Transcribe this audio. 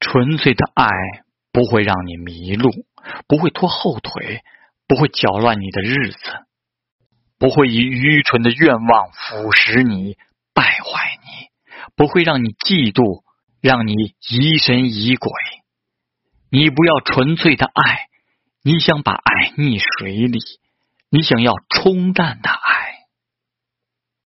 纯粹的爱不会让你迷路，不会拖后腿，不会搅乱你的日子，不会以愚蠢的愿望腐蚀你、败坏你，不会让你嫉妒，让你疑神疑鬼。你不要纯粹的爱，你想把爱溺水里，你想要冲淡的